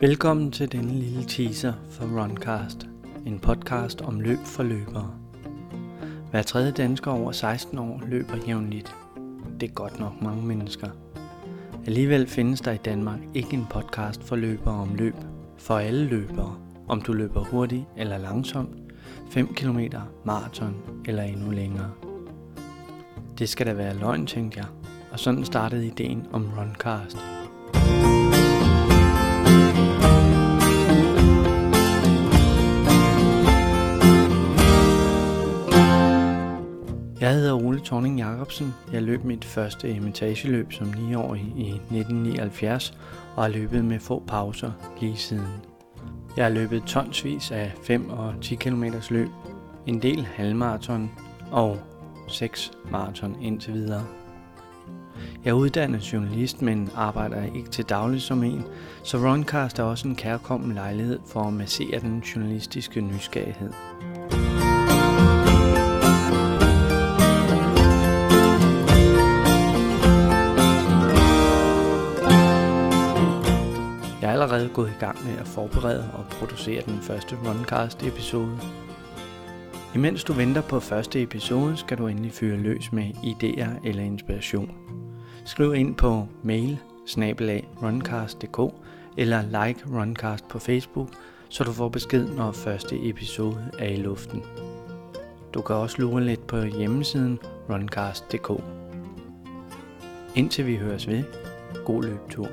Velkommen til denne lille teaser for Runcast, en podcast om løb for løbere. Hver tredje dansker over 16 år løber jævnligt. Det er godt nok mange mennesker. Alligevel findes der i Danmark ikke en podcast for løbere om løb. For alle løbere, om du løber hurtigt eller langsomt, 5 km, maraton eller endnu længere. Det skal da være løgn, tænkte jeg, og sådan startede ideen om Runcast. Torning Jacobsen. Jeg løb mit første imitageløb som 9-årig i 1979 og har løbet med få pauser lige siden. Jeg har løbet tonsvis af 5 og 10 km løb, en del halvmarathon og 6 maraton indtil videre. Jeg er uddannet journalist, men arbejder ikke til daglig som en, så Runcast er også en kærkommen lejlighed for at massere den journalistiske nysgerrighed. Allerede gået i gang med at forberede og producere den første Runcast episode. Imens du venter på første episode, skal du endelig fyre løs med idéer eller inspiration. Skriv ind på mail runcast.dk eller like Runcast på Facebook, så du får besked, når første episode er i luften. Du kan også lure lidt på hjemmesiden runcast.dk. Indtil vi høres ved, god løbetur.